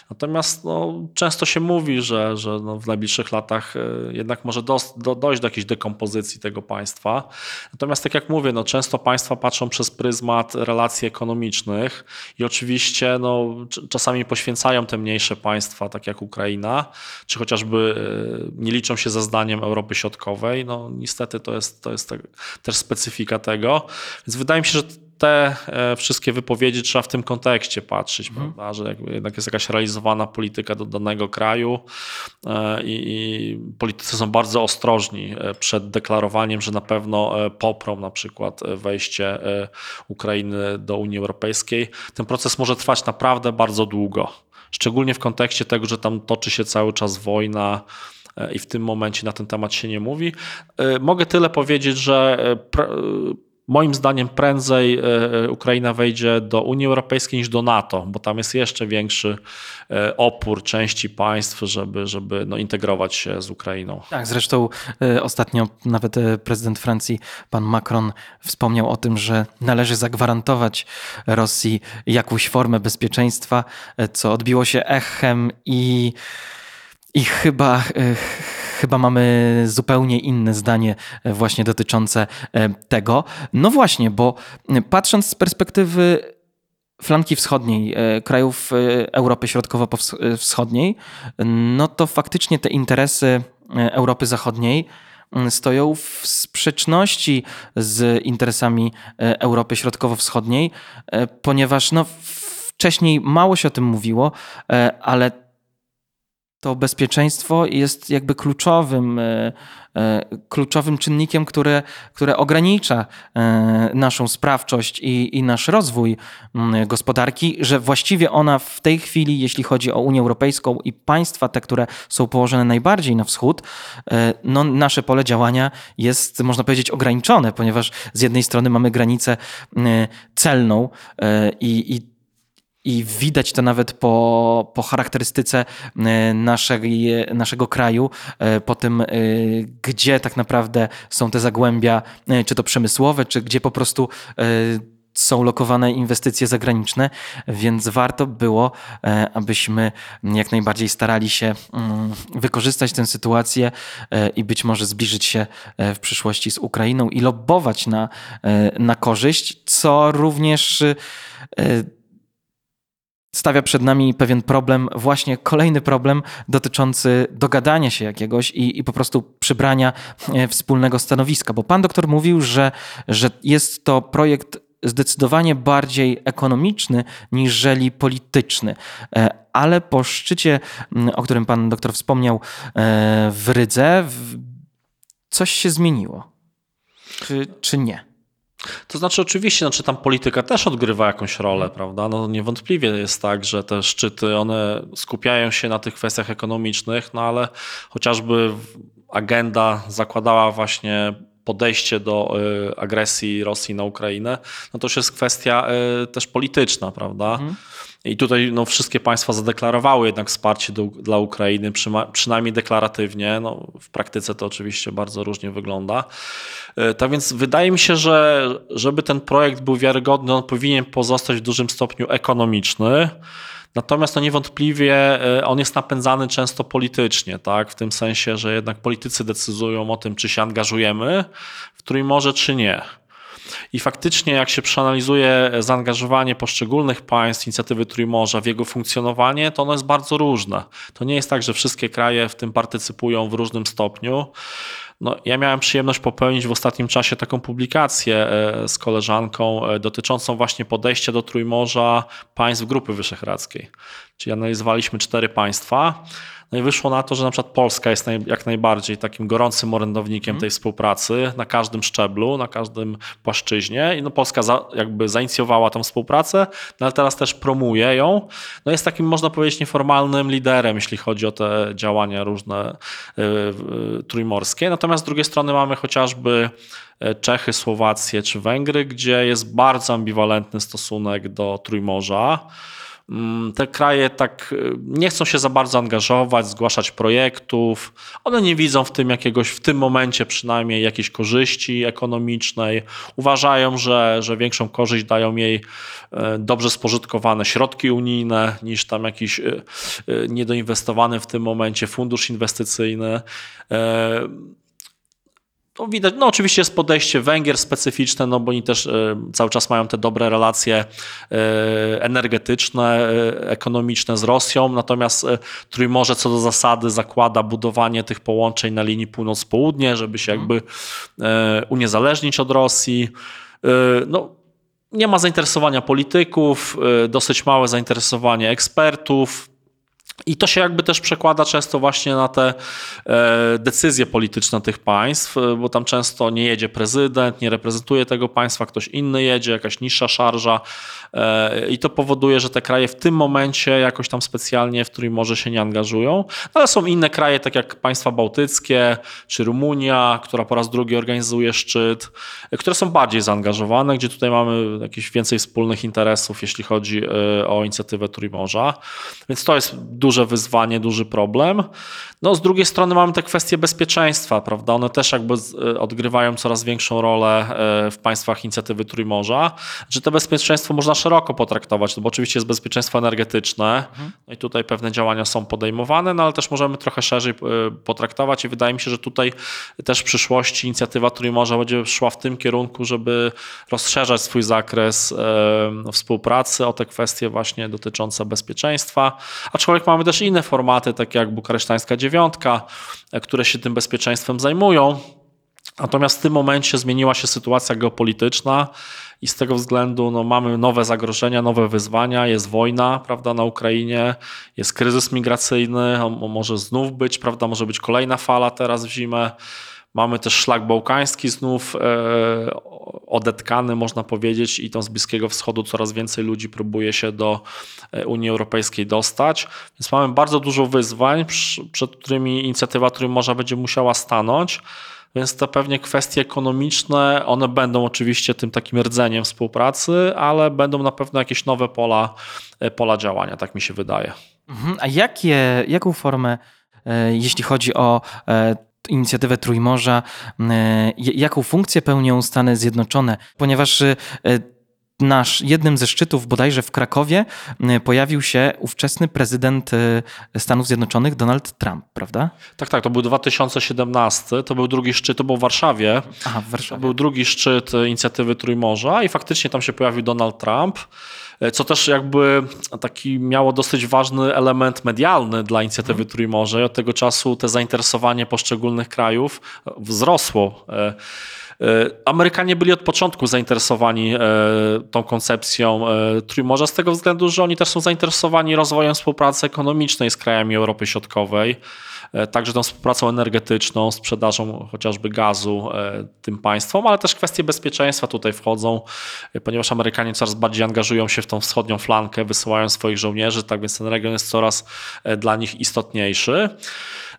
Speaker 2: Natomiast no, często się mówi, że, że no, w najbliższych latach e, jednak może do, do, dojść do jakiejś dekompozycji tego państwa. Natomiast tak jak mówię, no, często państwa patrzą przez pryzmat relacji ekonomicznych i oczywiście no, czasami poświęcają te mniejsze państwa, tak jak Ukraina, czy chociażby e, nie liczą się ze zdaniem Europy Środkowej. No, niestety to jest, to jest te, też specyfika tego. Więc wydaje mi się, że te e, wszystkie wypowiedzi trzeba w tym kontekście patrzeć, mhm. prawda? że jednak jest jakaś realizowana polityka do danego kraju e, i, i, politycy są bardzo ostrożni e, przed deklarowaniem, że na pewno poprą na przykład wejście Ukrainy do Unii Europejskiej. Ten proces może trwać naprawdę bardzo długo, szczególnie w kontekście tego, że tam toczy się cały czas wojna i w tym momencie na ten temat się nie mówi. Mogę tyle powiedzieć, że Moim zdaniem prędzej e, e, Ukraina wejdzie do Unii Europejskiej niż do NATO, bo tam jest jeszcze większy e, opór części państw, żeby, żeby no, integrować się z Ukrainą.
Speaker 1: Tak, zresztą ostatnio nawet prezydent Francji, pan Macron, wspomniał o tym, że należy zagwarantować Rosji jakąś formę bezpieczeństwa, co odbiło się echem i, i chyba chyba mamy zupełnie inne zdanie e, właśnie dotyczące e, tego. No właśnie, bo e, patrząc z perspektywy flanki wschodniej, krajów Europy Środkowo-Wschodniej, no to faktycznie te interesy Europy Zachodniej stoją w sprzeczności z interesami Europy Środkowo-Wschodniej, ponieważ no, wcześniej mało się o tym mówiło, ale to bezpieczeństwo jest jakby kluczowym, e, e, kluczowym czynnikiem, które, które ogranicza e, naszą sprawczość i, i nasz rozwój gospodarki, że właściwie ona w tej chwili, jeśli chodzi o Unię Europejską i państwa te, które są położone najbardziej na wschód, no nasze pole działania jest, można powiedzieć, ograniczone, ponieważ z jednej strony mamy granicę celną i, i i widać to nawet po, po charakterystyce e, naszej, naszego kraju, e, po tym, e, gdzie tak naprawdę są te zagłębia, czy to przemysłowe, czy gdzie po prostu są lokowane inwestycje zagraniczne, więc warto było, abyśmy jak najbardziej starali się mm, wykorzystać tę sytuację i być może zbliżyć się w przyszłości z Ukrainą i lobbować na, na korzyść, co również stawia przed nami pewien problem, właśnie kolejny problem dotyczący dogadania się jakiegoś i, i po prostu przybrania e, wspólnego stanowiska. Bo pan doktor mówił, że, że jest to projekt zdecydowanie bardziej ekonomiczny niżeli polityczny. E, ale po szczycie, o którym pan doktor wspomniał e, w Rydze, coś się zmieniło. Czy, czy nie?
Speaker 2: To znaczy, oczywiście, znaczy tam polityka też odgrywa jakąś rolę, prawda? No niewątpliwie jest tak, że te szczyty, one skupiają się na tych kwestiach ekonomicznych, no ale chociażby agenda zakładała właśnie podejście do y, agresji Rosji na Ukrainę, no to już jest kwestia y, też polityczna, prawda? Mhm. I tutaj no, wszystkie państwa zadeklarowały jednak wsparcie do, dla Ukrainy, przynajmniej deklaratywnie. No, w praktyce to oczywiście bardzo różnie wygląda. E, tak więc wydaje mi się, że żeby ten projekt był wiarygodny, on powinien pozostać w dużym stopniu ekonomiczny. Natomiast no niewątpliwie e, on jest napędzany często politycznie, tak? w tym sensie, że jednak politycy decydują o tym, czy się angażujemy w Trójmorze, czy nie. I faktycznie, jak się przeanalizuje zaangażowanie poszczególnych państw, inicjatywy Trójmorza w jego funkcjonowanie, to ono jest bardzo różne. To nie jest tak, że wszystkie kraje w tym partycypują w różnym stopniu. No, ja miałem przyjemność popełnić w ostatnim czasie taką publikację e, z koleżanką e, dotyczącą właśnie podejścia do Trójmorza państw Grupy Wyszehradzkiej. Czyli analizowaliśmy cztery państwa. No i wyszło na to, że na przykład Polska jest naj, jak najbardziej takim gorącym orędownikiem tej współpracy na każdym szczeblu, na każdym płaszczyźnie. I no Polska za, jakby zainicjowała tę współpracę, no ale teraz też promuje ją. No jest takim, można powiedzieć, nieformalnym liderem, jeśli chodzi o te działania różne yy, trójmorskie. Natomiast z drugiej strony mamy chociażby e, Czechy, Słowację czy Węgry, gdzie jest bardzo ambiwalentny stosunek do Trójmorza. Mm, te kraje tak y, nie chcą się za bardzo angażować, zgłaszać projektów. One nie widzą w tym jakiegoś, w tym momencie przynajmniej jakiejś korzyści ekonomicznej. Uważają, że, że większą korzyść dają jej e, dobrze spożytkowane środki unijne niż tam jakiś e, niedoinwestowany w tym momencie fundusz inwestycyjny. No widać, no oczywiście jest podejście Węgier specyficzne, no bo oni też e, cały czas mają te dobre relacje e, energetyczne, e, ekonomiczne z Rosją, natomiast Trójmorze co do zasady zakłada budowanie tych połączeń na linii północ-południe, żeby się jakby uniezależnić od Rosji. No, nie ma zainteresowania polityków, dosyć małe zainteresowanie ekspertów. I to się jakby też przekłada często właśnie na te e, decyzje polityczne tych państw, e, bo tam często nie jedzie prezydent, nie reprezentuje tego państwa, ktoś inny jedzie, jakaś niższa szarża e, i to powoduje, że te kraje w tym momencie jakoś tam specjalnie w Trójmorze się nie angażują, ale są inne kraje, tak jak państwa bałtyckie czy Rumunia, która po raz drugi organizuje szczyt, które są bardziej zaangażowane, gdzie tutaj mamy jakieś więcej wspólnych interesów, jeśli chodzi o inicjatywę Trójmorza, więc to jest duży duże wyzwanie, duży problem. No, z drugiej strony mamy te kwestie bezpieczeństwa, prawda? One też jakby y, odgrywają coraz większą rolę y, w państwach inicjatywy Trójmorza. Że to bezpieczeństwo można szeroko potraktować, no bo oczywiście jest bezpieczeństwo energetyczne, no i tutaj pewne działania są podejmowane, no ale też możemy trochę szerzej y, potraktować i wydaje mi się, że tutaj też w przyszłości inicjatywa Trójmorza będzie szła w tym kierunku, żeby rozszerzać swój zakres współpracy o te kwestie właśnie dotyczące bezpieczeństwa. Aczkolwiek mamy też inne formaty, takie jak bukaresztańska dziewięć które się tym bezpieczeństwem zajmują. Natomiast w tym momencie zmieniła się sytuacja geopolityczna i z tego względu no, mamy nowe zagrożenia, nowe wyzwania, jest wojna prawda, na Ukrainie, jest kryzys migracyjny, on może znów być, prawda, może być kolejna fala teraz w zimę. Mamy też szlak bałkański znów e, odetkany, można powiedzieć, i to z Bliskiego Wschodu coraz więcej ludzi próbuje się do e, Unii Europejskiej dostać. Więc mamy bardzo dużo wyzwań, przed którymi inicjatywa Trójmorza będzie musiała stanąć. Więc te pewnie kwestie ekonomiczne, one będą oczywiście tym takim rdzeniem współpracy, ale będą na pewno jakieś nowe pola, e, pola działania, tak mi się wydaje.
Speaker 1: Mhm. A jakie, jaką formę, jeśli chodzi o inicjatywę Trójmorza, jaką funkcję pełnią Stany Zjednoczone, ponieważ nasz, jednym ze szczytów bodajże w Krakowie y, pojawił się ówczesny prezydent y, Stanów Zjednoczonych Donald Trump, prawda?
Speaker 2: Tak, tak, to był 2017, to był drugi szczyt, to był w Warszawie.
Speaker 1: Aha, w
Speaker 2: To
Speaker 1: Warszawie.
Speaker 2: był drugi szczyt inicjatywy Trójmorza i faktycznie tam się pojawił Donald Trump, co też jakby taki miało dosyć ważny element medialny dla inicjatywy Trójmorza i od tego czasu te zainteresowanie poszczególnych krajów e, wzrosło. E, e, Amerykanie byli od początku zainteresowani e, tą koncepcją e, Trójmorza z tego względu, że oni też są zainteresowani rozwojem współpracy ekonomicznej z krajami Europy Środkowej. e, także tą współpracą energetyczną, sprzedażą chociażby gazu e, tym państwom, ale też kwestie bezpieczeństwa tutaj wchodzą, e, ponieważ Amerykanie coraz bardziej angażują się w tą wschodnią flankę, wysyłają swoich żołnierzy, tak więc ten region jest coraz e, dla nich istotniejszy.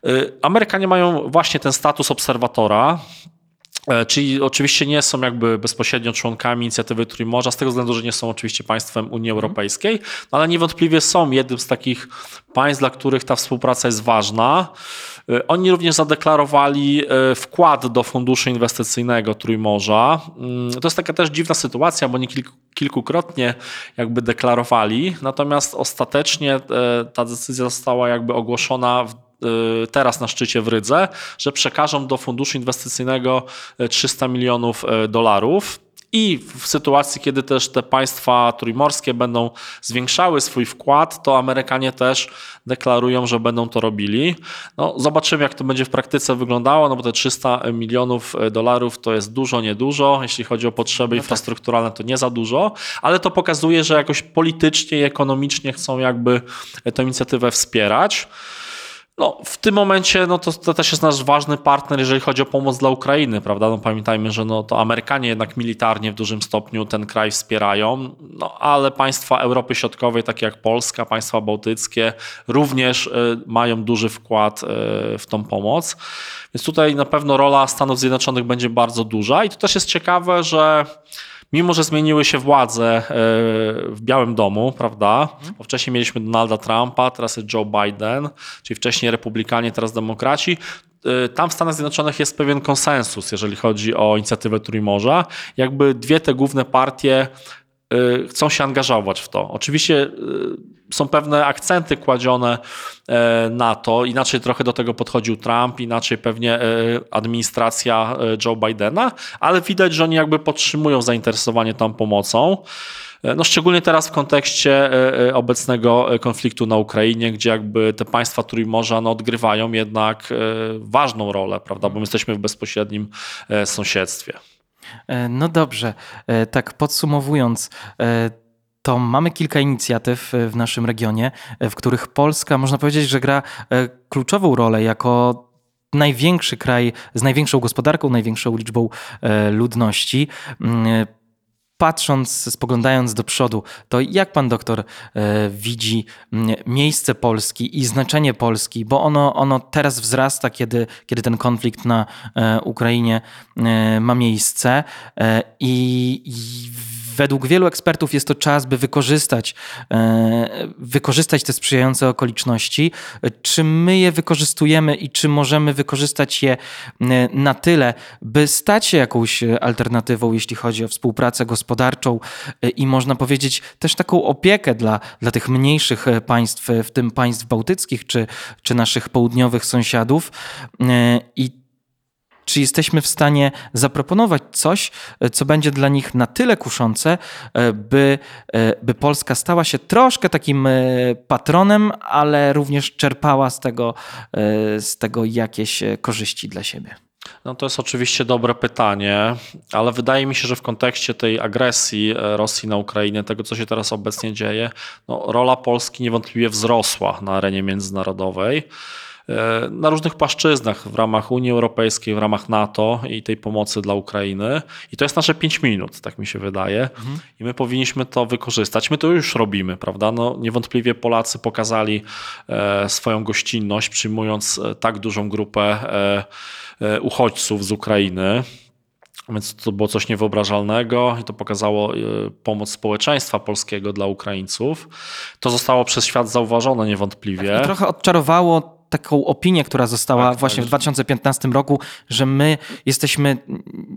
Speaker 2: E, Amerykanie mają właśnie ten status obserwatora, E, Czyli oczywiście nie są jakby bezpośrednio członkami inicjatywy Trójmorza, z tego względu, że nie są oczywiście państwem Unii Europejskiej, no ale niewątpliwie są jednym z takich państw, dla których ta współpraca jest ważna. E, Oni również zadeklarowali e, wkład do funduszu inwestycyjnego Trójmorza. Mm, To jest taka też dziwna sytuacja, bo oni kilku, kilkukrotnie jakby deklarowali, natomiast ostatecznie e, ta decyzja została jakby ogłoszona w teraz na szczycie w Rydze, że przekażą do funduszu inwestycyjnego y, 300 milionów y, dolarów. I w sytuacji, kiedy też te państwa trójmorskie będą zwiększały swój wkład, to Amerykanie też deklarują, że będą to robili. No, zobaczymy, jak to będzie w praktyce wyglądało, no bo te 300 milionów y, dolarów to jest dużo, niedużo. Jeśli chodzi o potrzeby infrastrukturalne, to nie za dużo, ale to pokazuje, że jakoś politycznie i ekonomicznie chcą jakby tę inicjatywę wspierać. No, w tym momencie no to, to też jest nasz ważny partner, jeżeli chodzi o pomoc dla Ukrainy, prawda? No, pamiętajmy, że no, to Amerykanie jednak militarnie w dużym stopniu ten kraj wspierają, no, ale państwa Europy Środkowej, takie jak Polska, państwa bałtyckie, również y, mają duży wkład y, w tą pomoc. Więc tutaj na pewno rola Stanów Zjednoczonych będzie bardzo duża i to też jest ciekawe, że mimo że zmieniły się władze e, w Białym Domu, prawda? Bo wcześniej mieliśmy Donalda Trumpa, teraz jest Joe Biden, czyli wcześniej republikanie, teraz demokraci. E, Tam w Stanach Zjednoczonych jest pewien konsensus, jeżeli chodzi o inicjatywę Trójmorza. Jakby dwie te główne partie chcą się angażować w to. Oczywiście e, są pewne akcenty kładzione e, na to. Inaczej trochę do tego podchodził Trump, inaczej pewnie administracja Joe Bidena, ale widać, że oni jakby podtrzymują zainteresowanie tą pomocą. No szczególnie teraz w kontekście obecnego konfliktu na Ukrainie, gdzie jakby te państwa Trójmorza no, odgrywają jednak ważną rolę, prawda, bo my jesteśmy w bezpośrednim sąsiedztwie.
Speaker 1: E, No dobrze, E, tak podsumowując, e, to mamy kilka inicjatyw w naszym regionie, w których Polska, można powiedzieć, że gra kluczową rolę jako największy kraj z największą gospodarką, największą liczbą ludności. Patrząc, spoglądając do przodu, to jak pan doktor e, widzi mm, miejsce Polski i znaczenie Polski, bo ono, ono teraz wzrasta, kiedy, kiedy ten konflikt na e, Ukrainie e, ma miejsce i, i według wielu ekspertów jest to czas, by wykorzystać, e, wykorzystać te sprzyjające okoliczności. Czy my je wykorzystujemy i czy możemy wykorzystać je e, na tyle, by stać się jakąś alternatywą, jeśli chodzi o współpracę gospodarczą e, i można powiedzieć też taką opiekę dla, dla tych mniejszych e, państw, w tym państw bałtyckich czy, czy naszych południowych sąsiadów. E, I czy jesteśmy w stanie zaproponować coś, e, co będzie dla nich na tyle kuszące, e, by, e, by Polska stała się troszkę takim patronem, ale również czerpała z tego, z tego jakieś korzyści dla siebie?
Speaker 2: No to jest oczywiście dobre pytanie, ale wydaje mi się, że w kontekście tej agresji Rosji na Ukrainę, tego co się teraz obecnie dzieje, no, rola Polski niewątpliwie wzrosła na arenie międzynarodowej. E, Na różnych płaszczyznach w ramach Unii Europejskiej, w ramach NATO i tej pomocy dla Ukrainy. I to jest nasze 5 minut, tak mi się wydaje. I my powinniśmy to wykorzystać. My to już robimy, prawda? No, niewątpliwie Polacy pokazali e, swoją gościnność, przyjmując e, tak dużą grupę uchodźców z Ukrainy. Więc to było coś niewyobrażalnego i to pokazało pomoc społeczeństwa polskiego dla Ukraińców. To zostało przez świat zauważone niewątpliwie.
Speaker 1: I trochę odczarowało taką opinię, która została
Speaker 2: Tak,
Speaker 1: właśnie
Speaker 2: tak.
Speaker 1: w 2015 roku, że my jesteśmy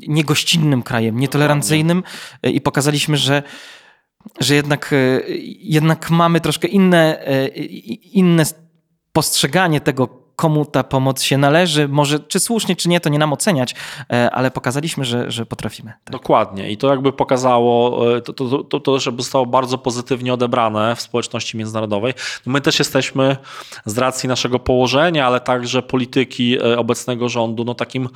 Speaker 1: niegościnnym krajem, nietolerancyjnym i pokazaliśmy, że, że jednak, e, jednak mamy troszkę inne, e, inne postrzeganie tego, komu ta pomoc się należy. Może czy słusznie, czy nie, to nie nam oceniać, e, ale pokazaliśmy, że, że potrafimy. Tak.
Speaker 2: Dokładnie. I to jakby pokazało, e, to, to, to, to żeby zostało bardzo pozytywnie odebrane w społeczności międzynarodowej. No my też jesteśmy z racji naszego położenia, ale także polityki e, obecnego rządu, no takim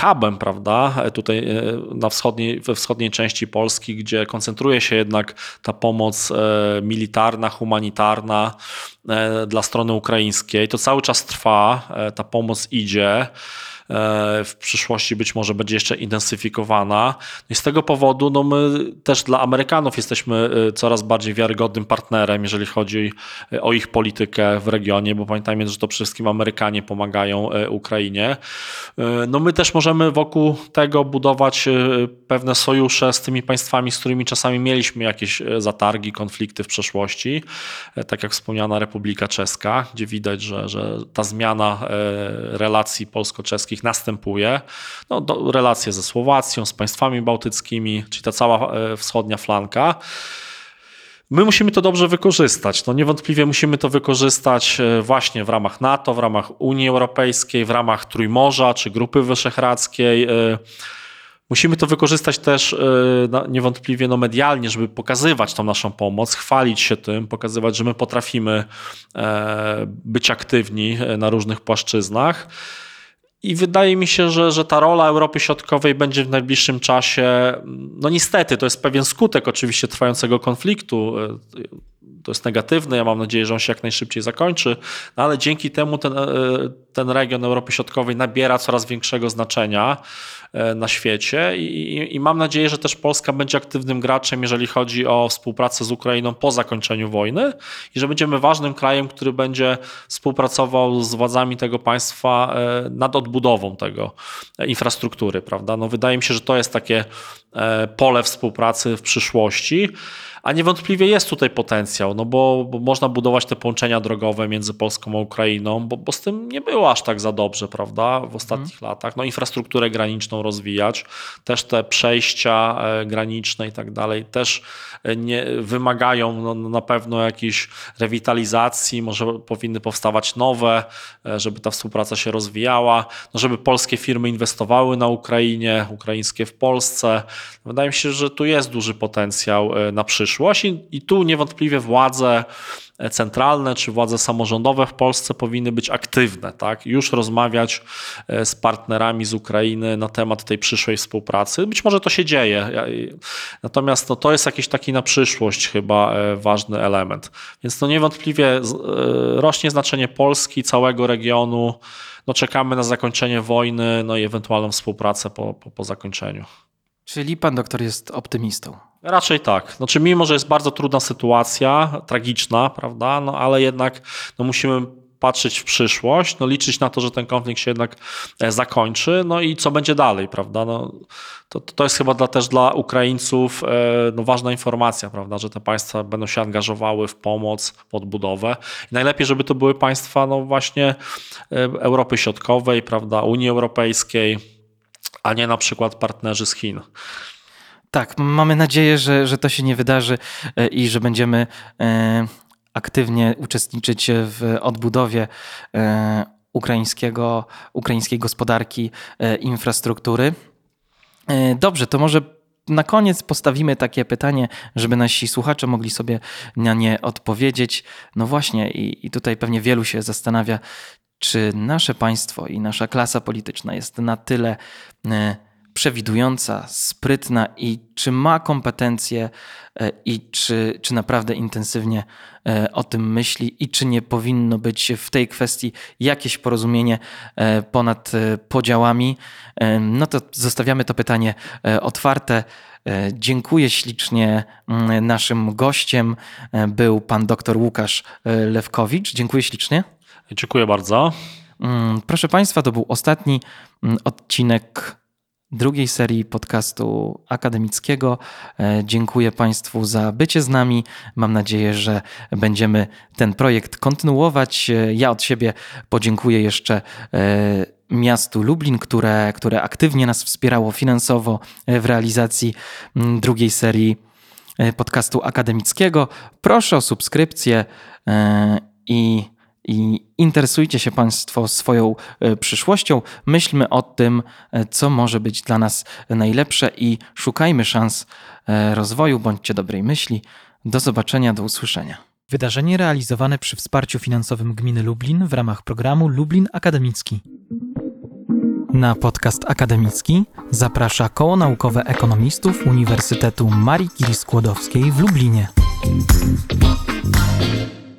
Speaker 2: hubem, prawda, tutaj na wschodniej, we wschodniej części Polski, gdzie koncentruje się jednak ta pomoc militarna, humanitarna dla strony ukraińskiej. To cały czas trwa, e, ta pomoc idzie. E, w przyszłości być może będzie jeszcze intensyfikowana. I z tego powodu no my też dla Amerykanów jesteśmy e, coraz bardziej wiarygodnym partnerem, jeżeli chodzi e, o ich politykę w regionie, bo pamiętajmy, że to przede wszystkim Amerykanie pomagają Ukrainie. No my też możemy wokół tego budować pewne sojusze z tymi państwami, z którymi czasami mieliśmy jakieś zatargi, konflikty w przeszłości, tak jak wspomniana Republika Czeska, gdzie widać, że, że ta zmiana relacji polsko-czeskich następuje. No, do, relacje ze Słowacją, z państwami bałtyckimi, czyli ta cała e, wschodnia flanka. My musimy to dobrze wykorzystać. No niewątpliwie musimy to wykorzystać e, właśnie w ramach NATO, w ramach Unii Europejskiej, w ramach Trójmorza czy Grupy Wyszehradzkiej. E, Musimy to wykorzystać też niewątpliwie no, medialnie, żeby pokazywać tą naszą pomoc, chwalić się tym, pokazywać, że my potrafimy być aktywni na różnych płaszczyznach. I wydaje mi się, że, że ta rola Europy Środkowej będzie w najbliższym czasie, no niestety, to jest pewien skutek oczywiście trwającego konfliktu. To jest negatywne, ja mam nadzieję, że on się jak najszybciej zakończy, no ale dzięki temu ten, e, ten region Europy Środkowej nabiera coraz większego znaczenia e, na świecie i, i, i mam nadzieję, że też Polska będzie aktywnym graczem, jeżeli chodzi o współpracę z Ukrainą po zakończeniu wojny i że będziemy ważnym krajem, który będzie współpracował z władzami tego państwa e, nad odbudową tego e, infrastruktury, prawda? No wydaje mi się, że to jest takie pole współpracy w przyszłości. A niewątpliwie jest tutaj potencjał, no bo, bo można budować te połączenia drogowe między Polską a Ukrainą, bo, bo z tym nie było aż tak za dobrze, prawda, w ostatnich latach. No infrastrukturę graniczną rozwijać, też te przejścia e, graniczne i tak dalej, też e, nie, wymagają no, na pewno jakiejś rewitalizacji, może powinny powstawać nowe, e, żeby ta współpraca się rozwijała, no żeby polskie firmy inwestowały na Ukrainie, ukraińskie w Polsce. Wydaje mi się, że tu jest duży potencjał na przyszłość i, i tu niewątpliwie władze e, centralne czy władze samorządowe w Polsce powinny być aktywne, tak? Już rozmawiać e, z partnerami z Ukrainy na temat tej przyszłej współpracy. Być może to się dzieje. Natomiast no, to jest jakiś taki na przyszłość chyba e, ważny element. Więc to niewątpliwie rośnie znaczenie Polski, całego regionu. No, czekamy na zakończenie wojny, no i ewentualną współpracę po, po, po zakończeniu.
Speaker 1: Czyli pan doktor jest optymistą.
Speaker 2: Raczej tak. Znaczy, mimo że jest bardzo trudna sytuacja, tragiczna, prawda, no ale jednak no, musimy patrzeć w przyszłość, no, liczyć na to, że ten konflikt się jednak e, zakończy, no i co będzie dalej, prawda. No, to, to jest chyba dla, też dla Ukraińców e, no, ważna informacja, prawda, że te państwa będą się angażowały w pomoc, w odbudowę. I najlepiej, żeby to były państwa no, właśnie e, Europy Środkowej, prawda, Unii Europejskiej, a nie na przykład partnerzy z Chin.
Speaker 1: Tak, mamy nadzieję, że, że to się nie wydarzy e, i że będziemy e, aktywnie uczestniczyć w odbudowie e, ukraińskiego, ukraińskiej gospodarki, infrastruktury. Dobrze, to może na koniec postawimy takie pytanie, żeby nasi słuchacze mogli sobie na nie odpowiedzieć. No właśnie, i, i tutaj pewnie wielu się zastanawia, czy nasze państwo i nasza klasa polityczna jest na tyle przewidująca, sprytna i czy ma kompetencje e, i czy, czy naprawdę intensywnie e, o tym myśli i czy nie powinno być w tej kwestii jakieś porozumienie e, ponad podziałami. No to zostawiamy to pytanie otwarte. Dziękuję ślicznie. Mm, Naszym gościem był pan dr Łukasz Lewkowicz. Dziękuję ślicznie.
Speaker 2: Dziękuję bardzo.
Speaker 1: Mm, Proszę Państwa, to był ostatni mm, odcinek drugiej serii podcastu akademickiego. E, dziękuję Państwu za bycie z nami. Mam nadzieję, że będziemy ten projekt kontynuować. E, ja od siebie podziękuję jeszcze e, miastu Lublin, które, które aktywnie nas wspierało finansowo w realizacji drugiej serii podcastu akademickiego. Proszę o subskrypcję i i interesujcie się Państwo swoją e, przyszłością. Myślmy o tym, e, co może być dla nas najlepsze i szukajmy szans e, rozwoju. Bądźcie dobrej myśli. Do zobaczenia, do usłyszenia. Wydarzenie realizowane przy wsparciu finansowym Gminy Lublin w ramach programu Lublin Akademicki. Na podcast akademicki zaprasza Koło Naukowe Ekonomistów Uniwersytetu Marii Curie Skłodowskiej w Lublinie.